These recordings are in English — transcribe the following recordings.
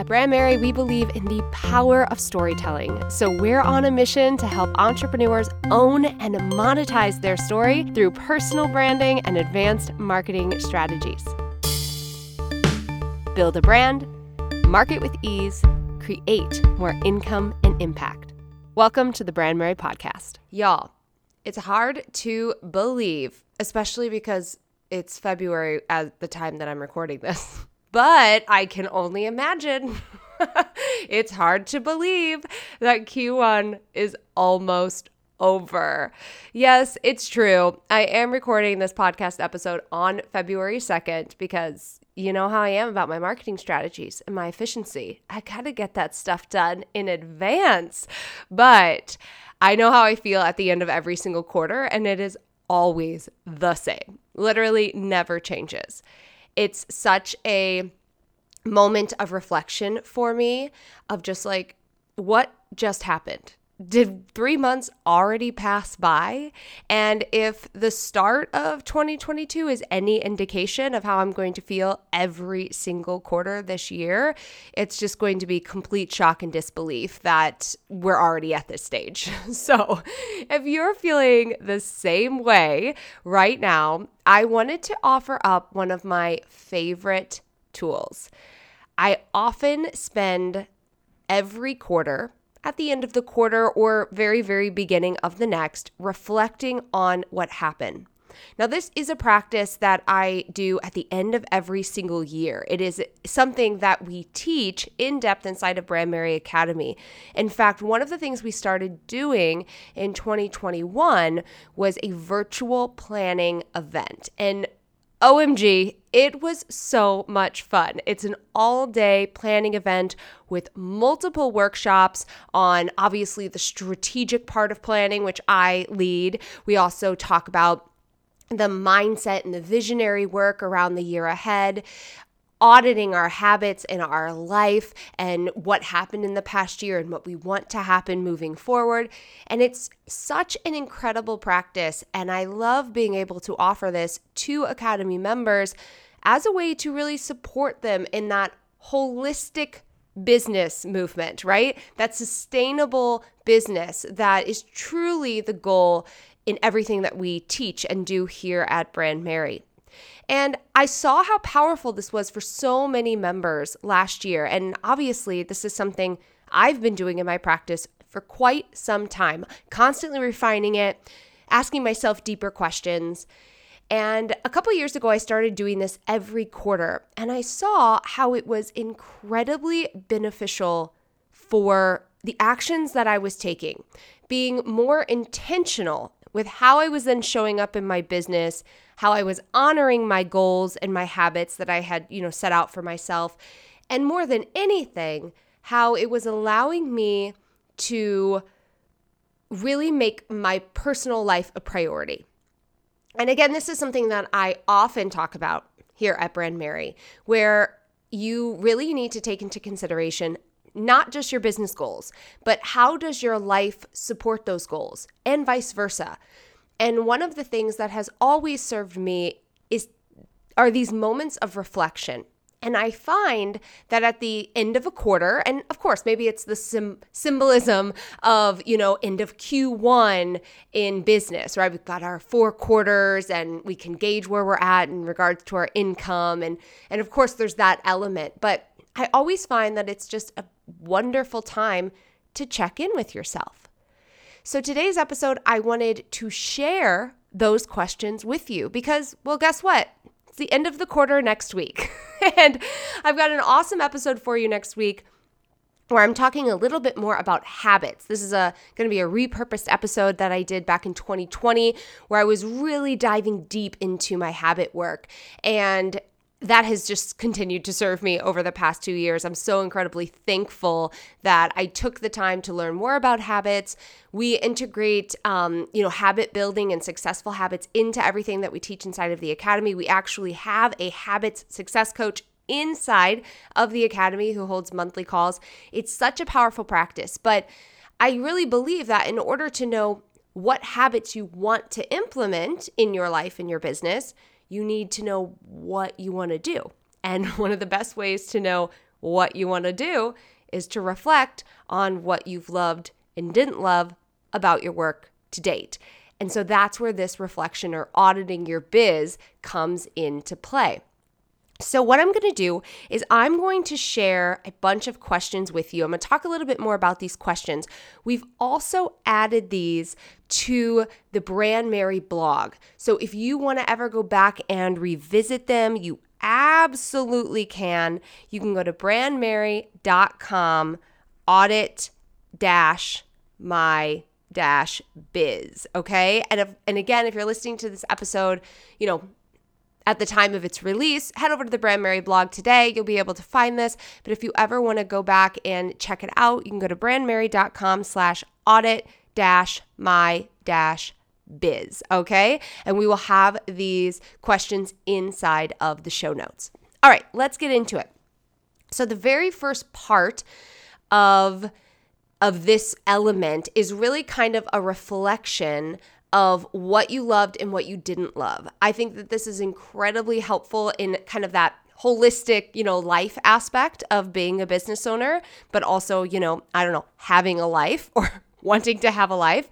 At Brandmerry, we believe in the power of storytelling. So we're on a mission to help entrepreneurs own and monetize their story through personal branding and advanced marketing strategies. Build a brand, market with ease, create more income and impact. Welcome to the Brandmerry podcast. Y'all, it's hard to believe, especially because it's February at the time that I'm recording this. But I can only imagine. it's hard to believe that Q1 is almost over. Yes, it's true. I am recording this podcast episode on February 2nd because you know how I am about my marketing strategies and my efficiency. I got to get that stuff done in advance. But I know how I feel at the end of every single quarter, and it is always the same. Literally never changes. It's such a moment of reflection for me of just like, what just happened? Did three months already pass by? And if the start of 2022 is any indication of how I'm going to feel every single quarter this year, it's just going to be complete shock and disbelief that we're already at this stage. So if you're feeling the same way right now, I wanted to offer up one of my favorite tools. I often spend every quarter at the end of the quarter or very, very beginning of the next, reflecting on what happened. Now, this is a practice that I do at the end of every single year. It is something that we teach in depth inside of Brandmerry Academy. In fact, one of the things we started doing in 2021 was a virtual planning event. And OMG, it was so much fun. It's an all day planning event with multiple workshops on obviously the strategic part of planning, which I lead. We also talk about the mindset and the visionary work around the year ahead auditing our habits in our life and what happened in the past year and what we want to happen moving forward. And it's such an incredible practice. And I love being able to offer this to Academy members as a way to really support them in that holistic business movement, right? That sustainable business that is truly the goal in everything that we teach and do here at Brandmerry. And I saw how powerful this was for so many members last year. And obviously, this is something I've been doing in my practice for quite some time, constantly refining it, asking myself deeper questions. And a couple years ago, I started doing this every quarter, and I saw how it was incredibly beneficial for the actions that I was taking, being more intentional with how I was then showing up in my business, how I was honoring my goals and my habits that I had, you know, set out for myself. And more than anything, how it was allowing me to really make my personal life a priority. And again, this is something that I often talk about here at Brandmerry, where you really need to take into consideration not just your business goals, but how does your life support those goals and vice versa. And one of the things that has always served me is are these moments of reflection. And I find that at the end of a quarter, and of course, maybe it's the sim- symbolism of, you know, end of Q1 in business, right? We've got our four quarters and we can gauge where we're at in regards to our income. And, and of course, there's that element. But I always find that it's just a wonderful time to check in with yourself. So, today's episode, I wanted to share those questions with you because, well, guess what? It's the end of the quarter next week. and I've got an awesome episode for you next week where I'm talking a little bit more about habits. This is a going to be a repurposed episode that I did back in 2020 where I was really diving deep into my habit work and that has just continued to serve me over the past two years. I'm so incredibly thankful that I took the time to learn more about habits. We integrate, um, you know, habit building and successful habits into everything that we teach inside of the academy. We actually have a habits success coach inside of the academy who holds monthly calls. It's such a powerful practice, but I really believe that in order to know what habits you want to implement in your life and your business, you need to know what you want to do. And one of the best ways to know what you want to do is to reflect on what you've loved and didn't love about your work to date. And so that's where this reflection or auditing your biz comes into play. So, what I'm going to do is I'm going to share a bunch of questions with you. I'm going to talk a little bit more about these questions. We've also added these to the Brandmerry blog. So, if you want to ever go back and revisit them, you absolutely can. You can go to brandmerry.com, audit dash my dash biz. Okay. And if, and again, if you're listening to this episode, you know, at the time of its release, head over to the Brandmerry blog today. You'll be able to find this. But if you ever want to go back and check it out, you can go to brandmerry.com slash audit dash my dash biz. Okay. And we will have these questions inside of the show notes. All right, let's get into it. So the very first part of of this element is really kind of a reflection of what you loved and what you didn't love. I think that this is incredibly helpful in kind of that holistic, you know, life aspect of being a business owner, but also, you know, I don't know, having a life or wanting to have a life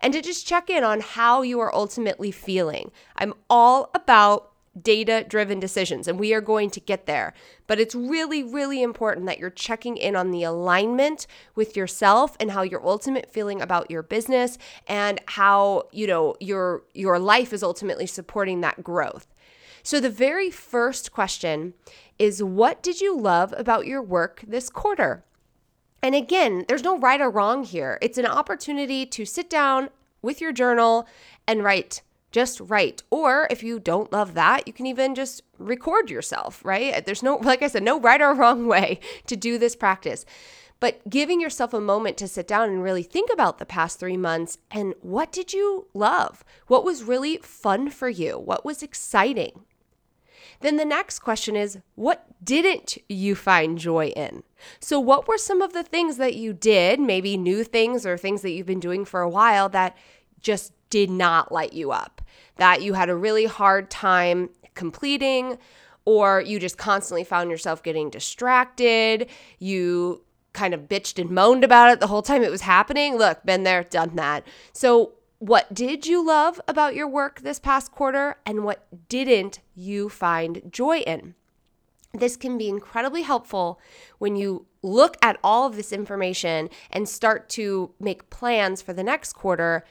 and to just check in on how you are ultimately feeling. I'm all about data driven decisions, and we are going to get there. But it's really, really important that you're checking in on the alignment with yourself and how your ultimate feeling about your business and how, you know, your your life is ultimately supporting that growth. So the very first question is what did you love about your work this quarter? And again, there's no right or wrong here. It's an opportunity to sit down with your journal and write just write. Or if you don't love that, you can even just record yourself, right? There's no, like I said, no right or wrong way to do this practice. But giving yourself a moment to sit down and really think about the past three months and what did you love? What was really fun for you? What was exciting? Then the next question is what didn't you find joy in? So, what were some of the things that you did, maybe new things or things that you've been doing for a while that just did not light you up, that you had a really hard time completing, or you just constantly found yourself getting distracted, you kind of bitched and moaned about it the whole time it was happening. Look, been there, done that. So, what did you love about your work this past quarter, and what didn't you find joy in? This can be incredibly helpful when you look at all of this information and start to make plans for the next quarter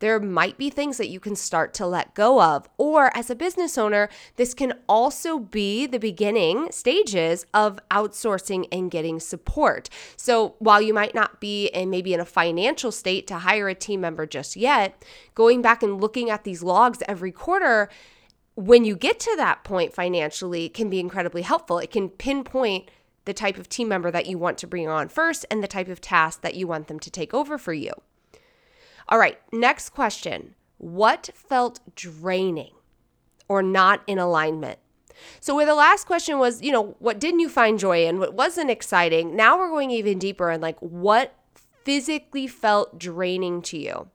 there might be things that you can start to let go of. Or as a business owner, this can also be the beginning stages of outsourcing and getting support. So while you might not be in maybe in a financial state to hire a team member just yet, going back and looking at these logs every quarter, when you get to that point financially can be incredibly helpful. It can pinpoint the type of team member that you want to bring on first and the type of task that you want them to take over for you. All right, next question. What felt draining or not in alignment? So, where the last question was, you know, what didn't you find joy in? What wasn't exciting? Now we're going even deeper and like what physically felt draining to you.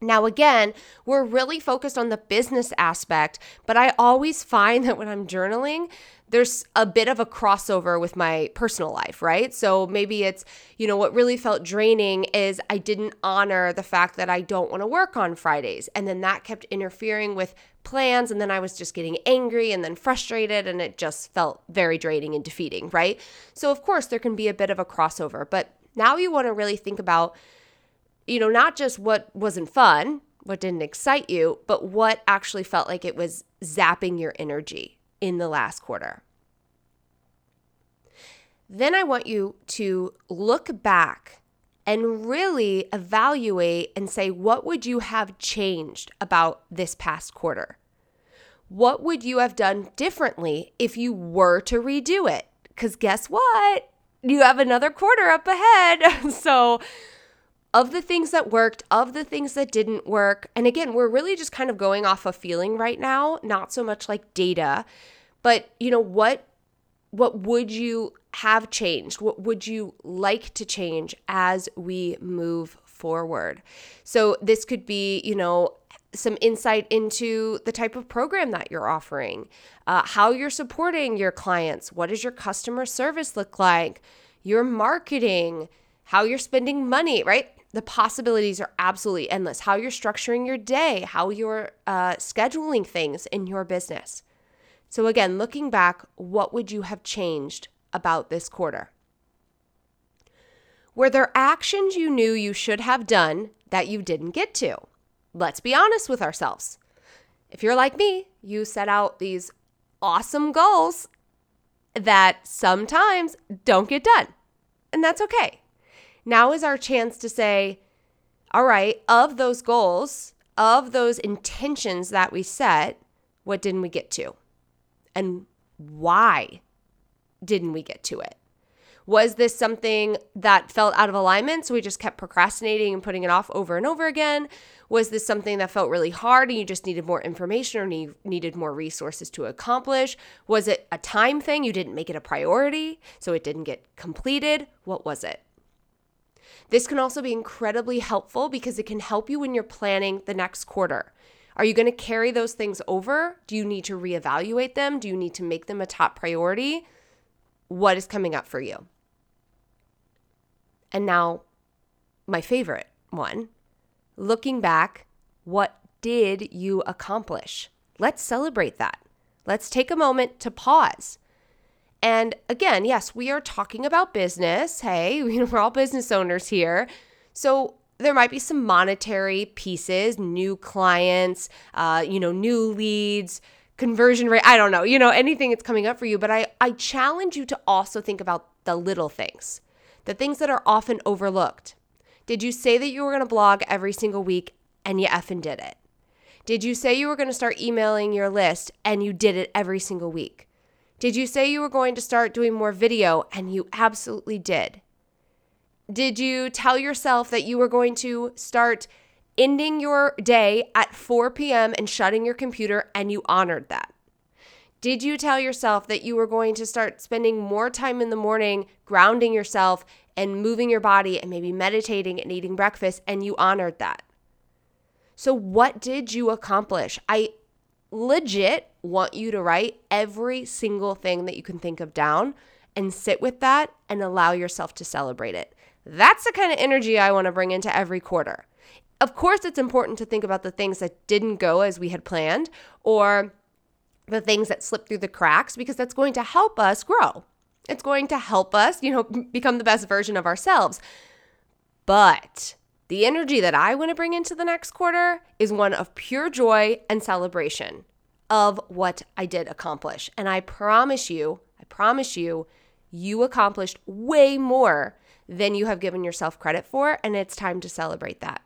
Now, again, we're really focused on the business aspect, but I always find that when I'm journaling, there's a bit of a crossover with my personal life, right? So maybe it's, you know, what really felt draining is I didn't honor the fact that I don't want to work on Fridays. And then that kept interfering with plans. And then I was just getting angry and then frustrated. And it just felt very draining and defeating, right? So, of course, there can be a bit of a crossover. But now you want to really think about, you know, not just what wasn't fun, what didn't excite you, but what actually felt like it was zapping your energy in the last quarter. Then I want you to look back and really evaluate and say, what would you have changed about this past quarter? What would you have done differently if you were to redo it? Because guess what? You have another quarter up ahead. so, of the things that worked, of the things that didn't work. And again, we're really just kind of going off a of feeling right now, not so much like data. But, you know, what what would you have changed? What would you like to change as we move forward? So this could be, you know, some insight into the type of program that you're offering, uh, how you're supporting your clients, what does your customer service look like, your marketing, how you're spending money, right? The possibilities are absolutely endless. How you're structuring your day, how you're uh, scheduling things in your business. So, again, looking back, what would you have changed about this quarter? Were there actions you knew you should have done that you didn't get to? Let's be honest with ourselves. If you're like me, you set out these awesome goals that sometimes don't get done, and that's okay. Now is our chance to say, all right, of those goals, of those intentions that we set, what didn't we get to? And why didn't we get to it? Was this something that felt out of alignment? So we just kept procrastinating and putting it off over and over again? Was this something that felt really hard and you just needed more information or need, needed more resources to accomplish? Was it a time thing? You didn't make it a priority, so it didn't get completed? What was it? This can also be incredibly helpful because it can help you when you're planning the next quarter. Are you going to carry those things over? Do you need to reevaluate them? Do you need to make them a top priority? What is coming up for you? And now, my favorite one looking back, what did you accomplish? Let's celebrate that. Let's take a moment to pause. And again, yes, we are talking about business. Hey, we're all business owners here. So there might be some monetary pieces, new clients, uh, you know, new leads, conversion rate. I don't know, you know, anything that's coming up for you. But I, I challenge you to also think about the little things, the things that are often overlooked. Did you say that you were going to blog every single week and you effing did it? Did you say you were going to start emailing your list and you did it every single week? Did you say you were going to start doing more video and you absolutely did? Did you tell yourself that you were going to start ending your day at 4 p.m. and shutting your computer and you honored that? Did you tell yourself that you were going to start spending more time in the morning grounding yourself and moving your body and maybe meditating and eating breakfast and you honored that? So, what did you accomplish? I legit want you to write every single thing that you can think of down and sit with that and allow yourself to celebrate it. That's the kind of energy I want to bring into every quarter. Of course, it's important to think about the things that didn't go as we had planned or the things that slip through the cracks because that's going to help us grow. It's going to help us, you know, become the best version of ourselves. But the energy that I want to bring into the next quarter is one of pure joy and celebration of what I did accomplish. And I promise you, I promise you, you accomplished way more than you have given yourself credit for. And it's time to celebrate that.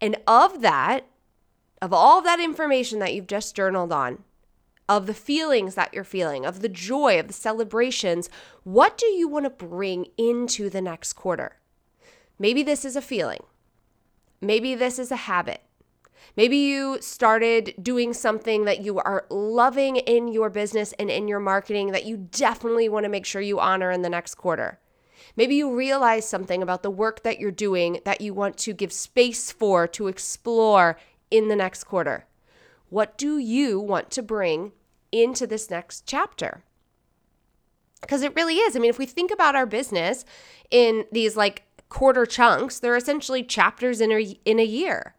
And of that, of all that information that you've just journaled on, of the feelings that you're feeling, of the joy, of the celebrations, what do you want to bring into the next quarter? Maybe this is a feeling. Maybe this is a habit. Maybe you started doing something that you are loving in your business and in your marketing that you definitely want to make sure you honor in the next quarter. Maybe you realize something about the work that you're doing that you want to give space for to explore in the next quarter? What do you want to bring into this next chapter? Because it really is. I mean, if we think about our business in these like quarter chunks, they're essentially chapters in a, in a year.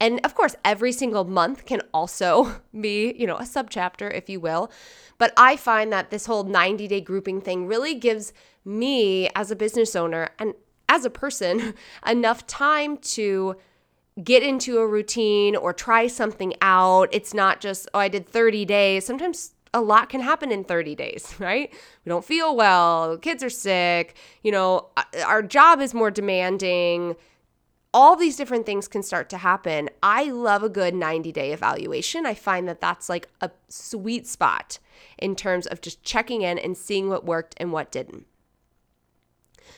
And of course, every single month can also be, you know, a subchapter, if you will. But I find that this whole 90 day grouping thing really gives me as a business owner and as a person enough time to get into a routine or try something out. It's not just, oh, I did 30 days. Sometimes a lot can happen in 30 days, right? We don't feel well, kids are sick, you know, uh, our job is more demanding. All these different things can start to happen. I love a good 90 day evaluation. I find that that's like a sweet spot in terms of just checking in and seeing what worked and what didn't.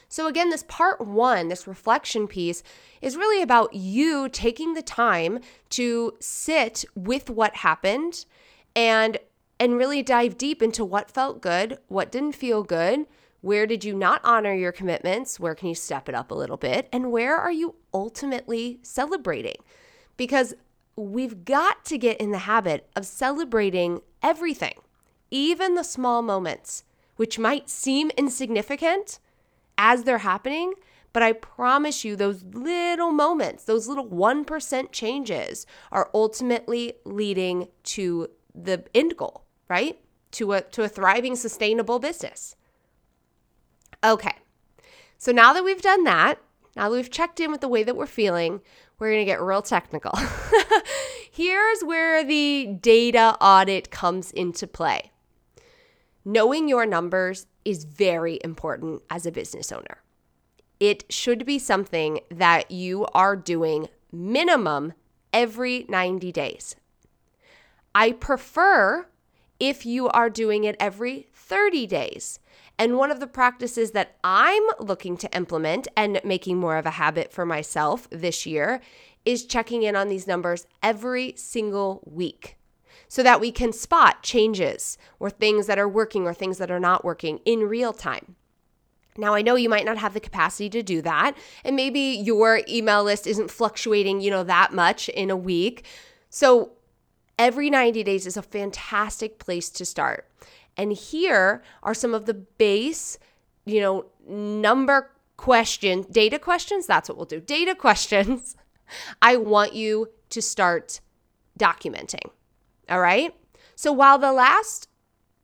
So, again, this part one, this reflection piece, is really about you taking the time to sit with what happened and and really dive deep into what felt good, what didn't feel good, Where did you not honor your commitments? Where can you step it up a little bit? And where are you ultimately celebrating? Because we've got to get in the habit of celebrating everything, even the small moments, which might seem insignificant as they're happening. But I promise you, those little moments, those little 1% changes are ultimately leading to the end goal, right? To a, to a thriving, sustainable business. Okay, so now that we've done that, now that we've checked in with the way that we're feeling, we're gonna get real technical. Here's where the data audit comes into play. Knowing your numbers is very important as a business owner. It should be something that you are doing minimum every 90 days. I prefer if you are doing it every 30 days. And one of the practices that I'm looking to implement and making more of a habit for myself this year is checking in on these numbers every single week so that we can spot changes or things that are working or things that are not working in real time. Now, I know you might not have the capacity to do that, and maybe your email list isn't fluctuating, you know, that much in a week. So, every 90 days is a fantastic place to start. And here are some of the base, you know, number question, data questions. That's what we'll do. Data questions. I want you to start documenting. All right. So while the last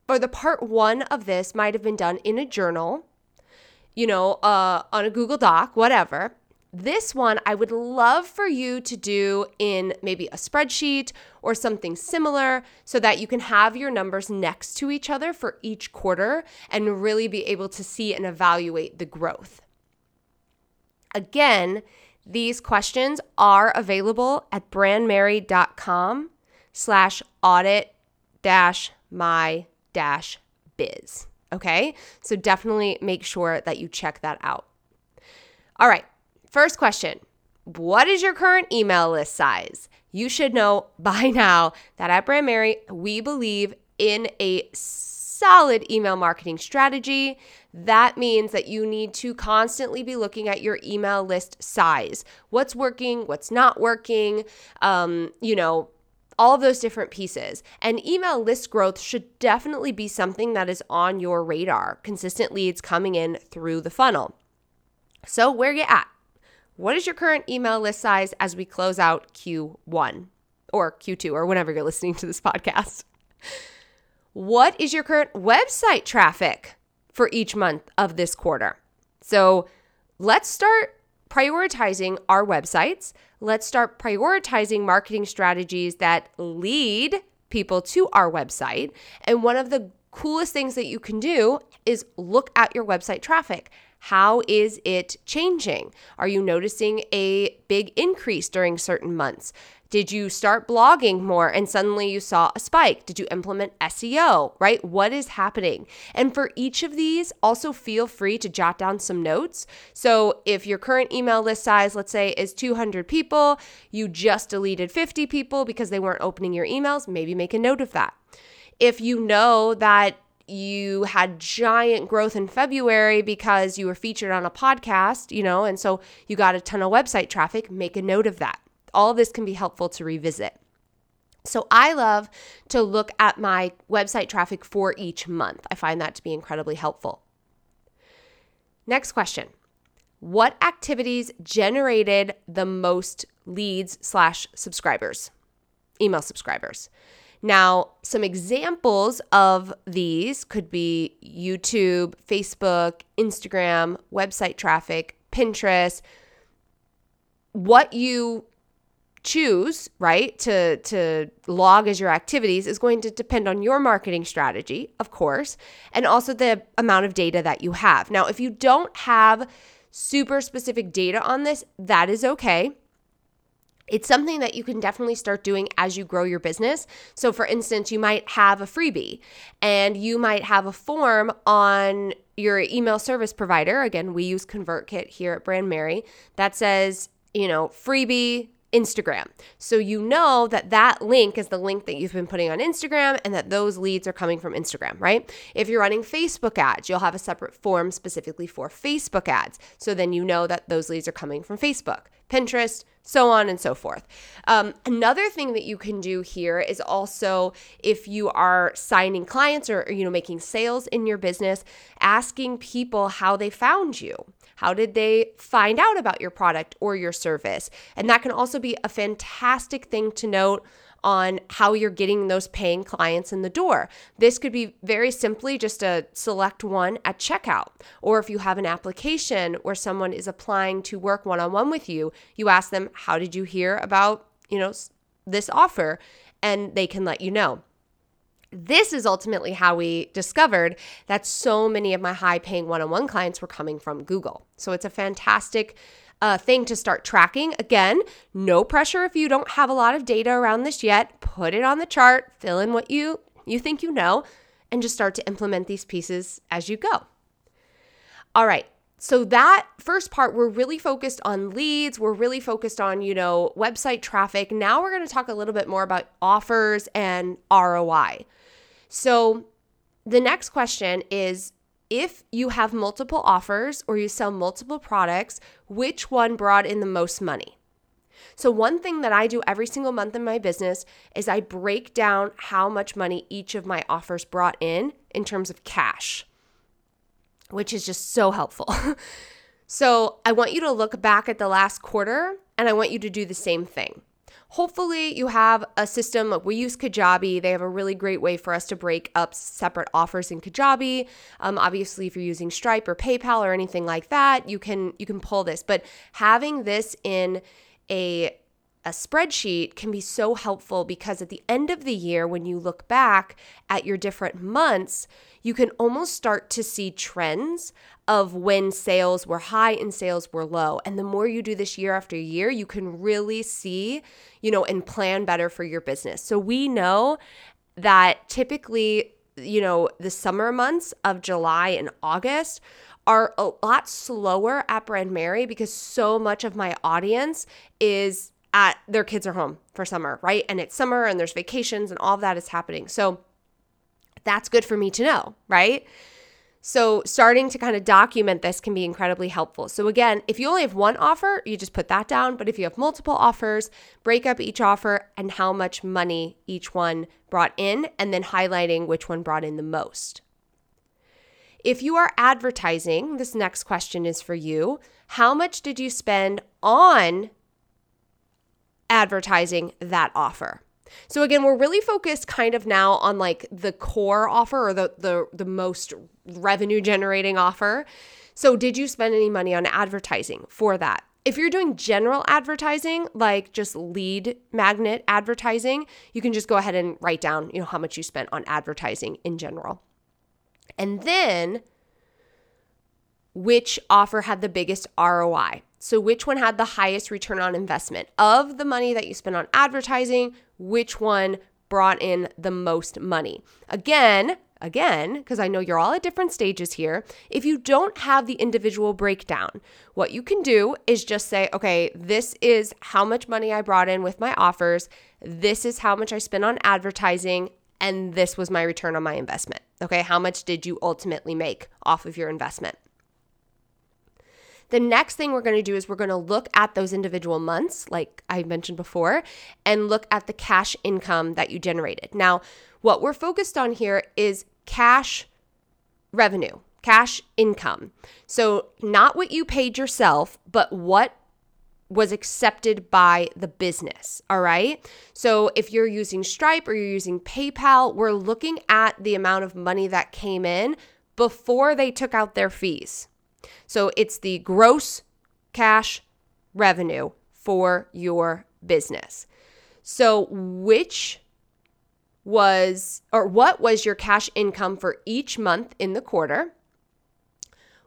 or the part one of this might have been done in a journal, you know, uh, on a Google Doc, whatever, this one I would love for you to do in maybe a spreadsheet or something similar so that you can have your numbers next to each other for each quarter and really be able to see and evaluate the growth. Again, these questions are available at brandmerry.com slash audit dash my dash biz. Okay, so definitely make sure that you check that out. All right, First question What is your current email list size? You should know by now that at Brandmerry, we believe in a solid email marketing strategy. That means that you need to constantly be looking at your email list size. What's working, what's not working, um, you know, all of those different pieces. And email list growth should definitely be something that is on your radar. Consistent leads coming in through the funnel. So, where you at? What is your current email list size as we close out Q1 or Q2 or whenever you're listening to this podcast? What is your current website traffic for each month of this quarter? So let's start prioritizing our websites. Let's start prioritizing marketing strategies that lead people to our website. And one of the coolest things that you can do is look at your website traffic. How is it changing? Are you noticing a big increase during certain months? Did you start blogging more and suddenly you saw a spike? Did you implement SEO, right? What is happening? And for each of these, also feel free to jot down some notes. So if your current email list size, let's say, is 200 people, you just deleted 50 people because they weren't opening your emails, maybe make a note of that. If you know that you had giant growth in February because you were featured on a podcast, you know, and so you got a ton of website traffic, make a note of that. All of this can be helpful to revisit. So I love to look at my website traffic for each month. I find that to be incredibly helpful. Next question. What activities generated the most leads slash subscribers, email subscribers? Now, some examples of these could be YouTube, Facebook, Instagram, website traffic, Pinterest. What you choose, right, to to log as your activities is going to depend on your marketing strategy, of course, and also the amount of data that you have. Now, if you don't have super specific data on this, that is okay it's something that you can definitely start doing as you grow your business. So, for instance, you might have a freebie and you might have a form on your email service provider. Again, we use ConvertKit here at Brandmerry that says, you know, freebie, Instagram. So you know that that link is the link that you've been putting on Instagram and that those leads are coming from Instagram, right? If you're running Facebook ads, you'll have a separate form specifically for Facebook ads. So then you know that those leads are coming from Facebook, Pinterest, so on and so forth. Um, another thing that you can do here is also if you are signing clients or, or you know making sales in your business, asking people how they found you. How did they find out about your product or your service? And that can also be a fantastic thing to note on how you're getting those paying clients in the door. This could be very simply just a select one at checkout. Or if you have an application where someone is applying to work one on one with you, you ask them, How did you hear about, you know, this offer? And they can let you know. This is ultimately how we discovered that so many of my high paying one on one clients were coming from Google. So it's a fantastic uh, thing to start tracking. Again, no pressure if you don't have a lot of data around this yet. Put it on the chart, fill in what you, you think you know, and just start to implement these pieces as you go. All right. So that first part, we're really focused on leads. We're really focused on, you know, website traffic. Now we're going to talk a little bit more about offers and ROI. So the next question is if you have multiple offers or you sell multiple products, which one brought in the most money? So, one thing that I do every single month in my business is I break down how much money each of my offers brought in in terms of cash, which is just so helpful. so, I want you to look back at the last quarter and I want you to do the same thing. Hopefully, you have a system. Like we use Kajabi. They have a really great way for us to break up separate offers in Kajabi. Um, obviously, if you're using Stripe or PayPal or anything like that, you can you can pull this. But having this in a a spreadsheet can be so helpful because at the end of the year, when you look back at your different months, you can almost start to see trends of when sales were high and sales were low. And the more you do this year after year, you can really see, you know, and plan better for your business. So we know that typically, you know, the summer months of July and August are a lot slower at Brandmerry because so much of my audience is at their kids are home for summer, right? And it's summer and there's vacations and all that is happening. So that's good for me to know, right? So, starting to kind of document this can be incredibly helpful. So, again, if you only have one offer, you just put that down. But if you have multiple offers, break up each offer and how much money each one brought in, and then highlighting which one brought in the most. If you are advertising, this next question is for you. How much did you spend on advertising that offer. So again, we're really focused kind of now on like the core offer or the the the most revenue generating offer. So did you spend any money on advertising for that? If you're doing general advertising, like just lead magnet advertising, you can just go ahead and write down, you know, how much you spent on advertising in general. And then which offer had the biggest ROI? So, which one had the highest return on investment? Of the money that you spent on advertising, which one brought in the most money? Again, again, because I know you're all at different stages here, if you don't have the individual breakdown, what you can do is just say, okay, this is how much money I brought in with my offers, this is how much I spent on advertising, and this was my return on my investment. Okay, how much did you ultimately make off of your investment? The next thing we're going to do is we're going to look at those individual months, like I mentioned before, and look at the cash income that you generated. Now, what we're focused on here is cash revenue, cash income. So, not what you paid yourself, but what was accepted by the business. All right. So if you're using Stripe or you're using PayPal, we're looking at the amount of money that came in before they took out their fees. So it's the gross cash revenue for your business. So, which was or what was your cash income for each month in the quarter?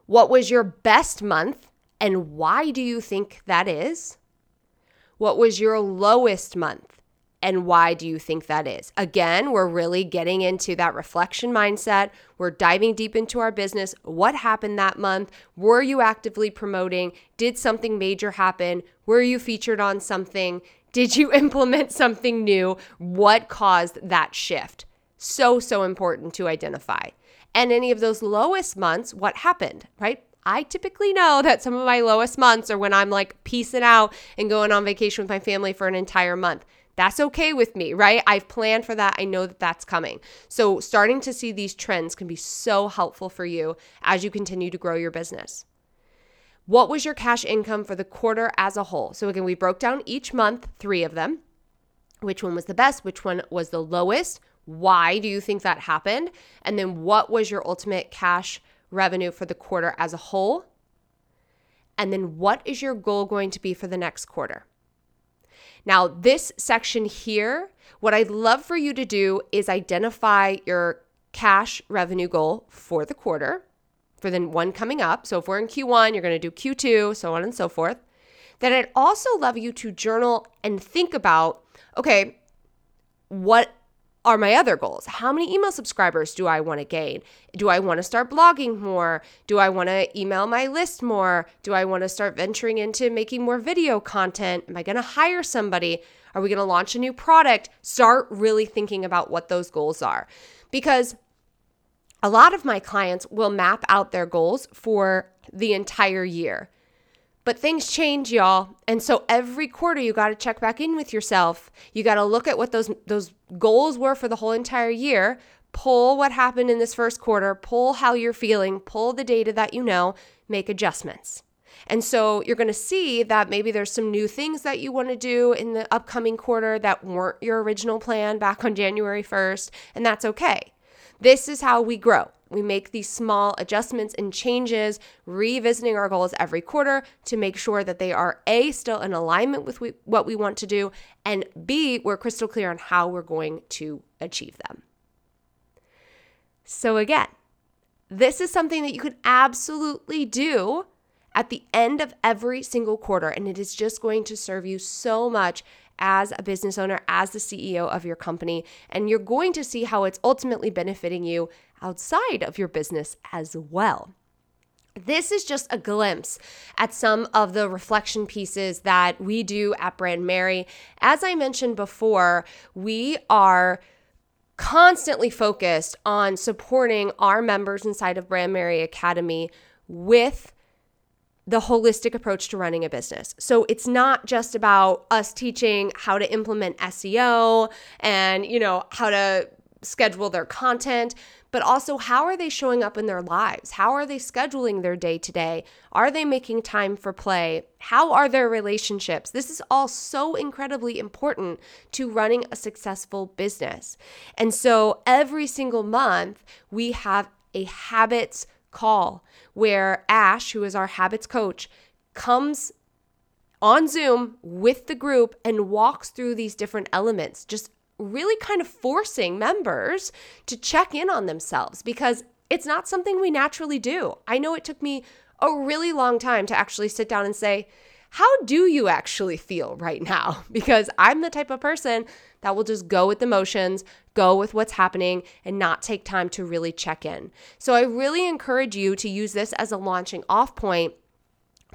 What was your best month and why do you think that is? What was your lowest month And why do you think that is? Again, we're really getting into that reflection mindset. We're diving deep into our business. What happened that month? Were you actively promoting? Did something major happen? Were you featured on something? Did you implement something new? What caused that shift? So, so important to identify. And any of those lowest months, what happened, right? I typically know that some of my lowest months are when I'm like piecing out and going on vacation with my family for an entire month. That's okay with me, right? I've planned for that. I know that that's coming. So, starting to see these trends can be so helpful for you as you continue to grow your business. What was your cash income for the quarter as a whole? So, again, we broke down each month, three of them. Which one was the best? Which one was the lowest? Why do you think that happened? And then what was your ultimate cash revenue for the quarter as a whole? And then what is your goal going to be for the next quarter? Now, this section here, what I'd love for you to do is identify your cash revenue goal for the quarter, for the one coming up. So if we're in Q1, you're going to do Q2, so on and so forth. Then I'd also love you to journal and think about okay, what are my other goals? How many email subscribers do I want to gain? Do I want to start blogging more? Do I want to email my list more? Do I want to start venturing into making more video content? Am I going to hire somebody? Are we going to launch a new product? Start really thinking about what those goals are. Because a lot of my clients will map out their goals for the entire year. But things change, y'all. And so every quarter you got to check back in with yourself. You got to look at what those those goals were for the whole entire year, pull what happened in this first quarter, pull how you're feeling, pull the data that you know, make adjustments. And so you're going to see that maybe there's some new things that you want to do in the upcoming quarter that weren't your original plan back on January 1st, and that's okay. This is how we grow. We make these small adjustments and changes, revisiting our goals every quarter to make sure that they are A, still in alignment with we, what we want to do, and B, we're crystal clear on how we're going to achieve them. So, again, this is something that you can absolutely do at the end of every single quarter, and it is just going to serve you so much as a business owner, as the CEO of your company, and you're going to see how it's ultimately benefiting you outside of your business as well. This is just a glimpse at some of the reflection pieces that we do at Brandmerry. As I mentioned before, we are constantly focused on supporting our members inside of Brandmerry Academy with the holistic approach to running a business. So it's not just about us teaching how to implement SEO and, you know, how to schedule their content, but also how are they showing up in their lives? How are they scheduling their day to day? Are they making time for play? How are their relationships? This is all so incredibly important to running a successful business. And so every single month, we have a habits call where Ash, who is our habits coach, comes on Zoom with the group and walks through these different elements, just really kind of forcing members to check in on themselves because it's not something we naturally do. I know it took me a really long time to actually sit down and say, how do you actually feel right now? Because I'm the type of person that will just go with the motions, go with what's happening, and not take time to really check in. So I really encourage you to use this as a launching off point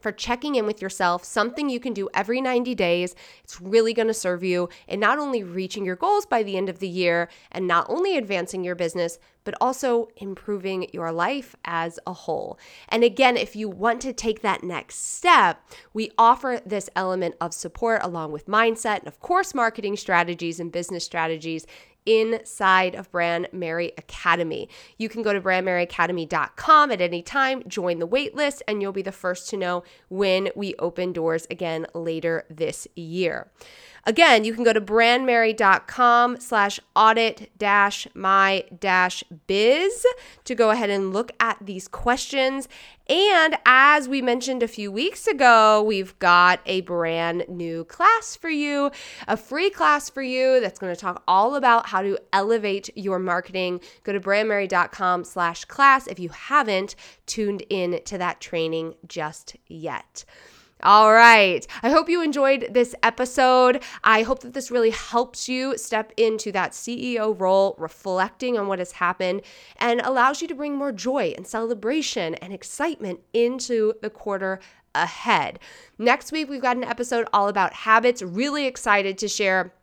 for checking in with yourself, something you can do every 90 days. It's really going to serve you in not only reaching your goals by the end of the year and not only advancing your business, but also improving your life as a whole. And again, if you want to take that next step, we offer this element of support along with mindset and, of course, marketing strategies and business strategies inside of Brandmerry Academy. You can go to brandmerryacademy.com at any time, join the waitlist, and you'll be the first to know when we open doors again later this year. Again, you can go to brandmerry.com slash audit dash my dash biz to go ahead and look at these questions. And as we mentioned a few weeks ago, we've got a brand new class for you, a free class for you that's going to talk all about how to elevate your marketing. Go to brandmerry.com slash class if you haven't tuned in to that training just yet. All right. I hope you enjoyed this episode. I hope that this really helps you step into that CEO role, reflecting on what has happened, and allows you to bring more joy and celebration and excitement into the quarter ahead. Next week, we've got an episode all about habits. Really excited to share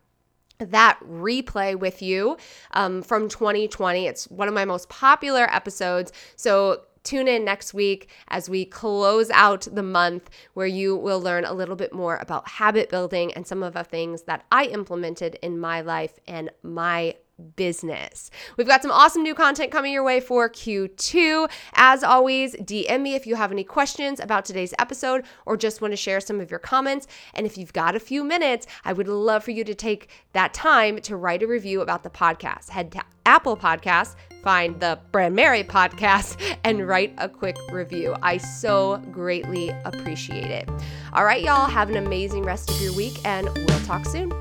that replay with you um, from 2020. It's one of my most popular episodes. So tune in next week as we close out the month where you will learn a little bit more about habit building and some of the things that I implemented in my life and my business. We've got some awesome new content coming your way for Q2. As always, DM me if you have any questions about today's episode or just want to share some of your comments. And if you've got a few minutes, I would love for you to take that time to write a review about the podcast. Head to Apple Podcasts, find the Brandmerry podcast, and write a quick review. I so greatly appreciate it. All right, y'all, have an amazing rest of your week, and we'll talk soon.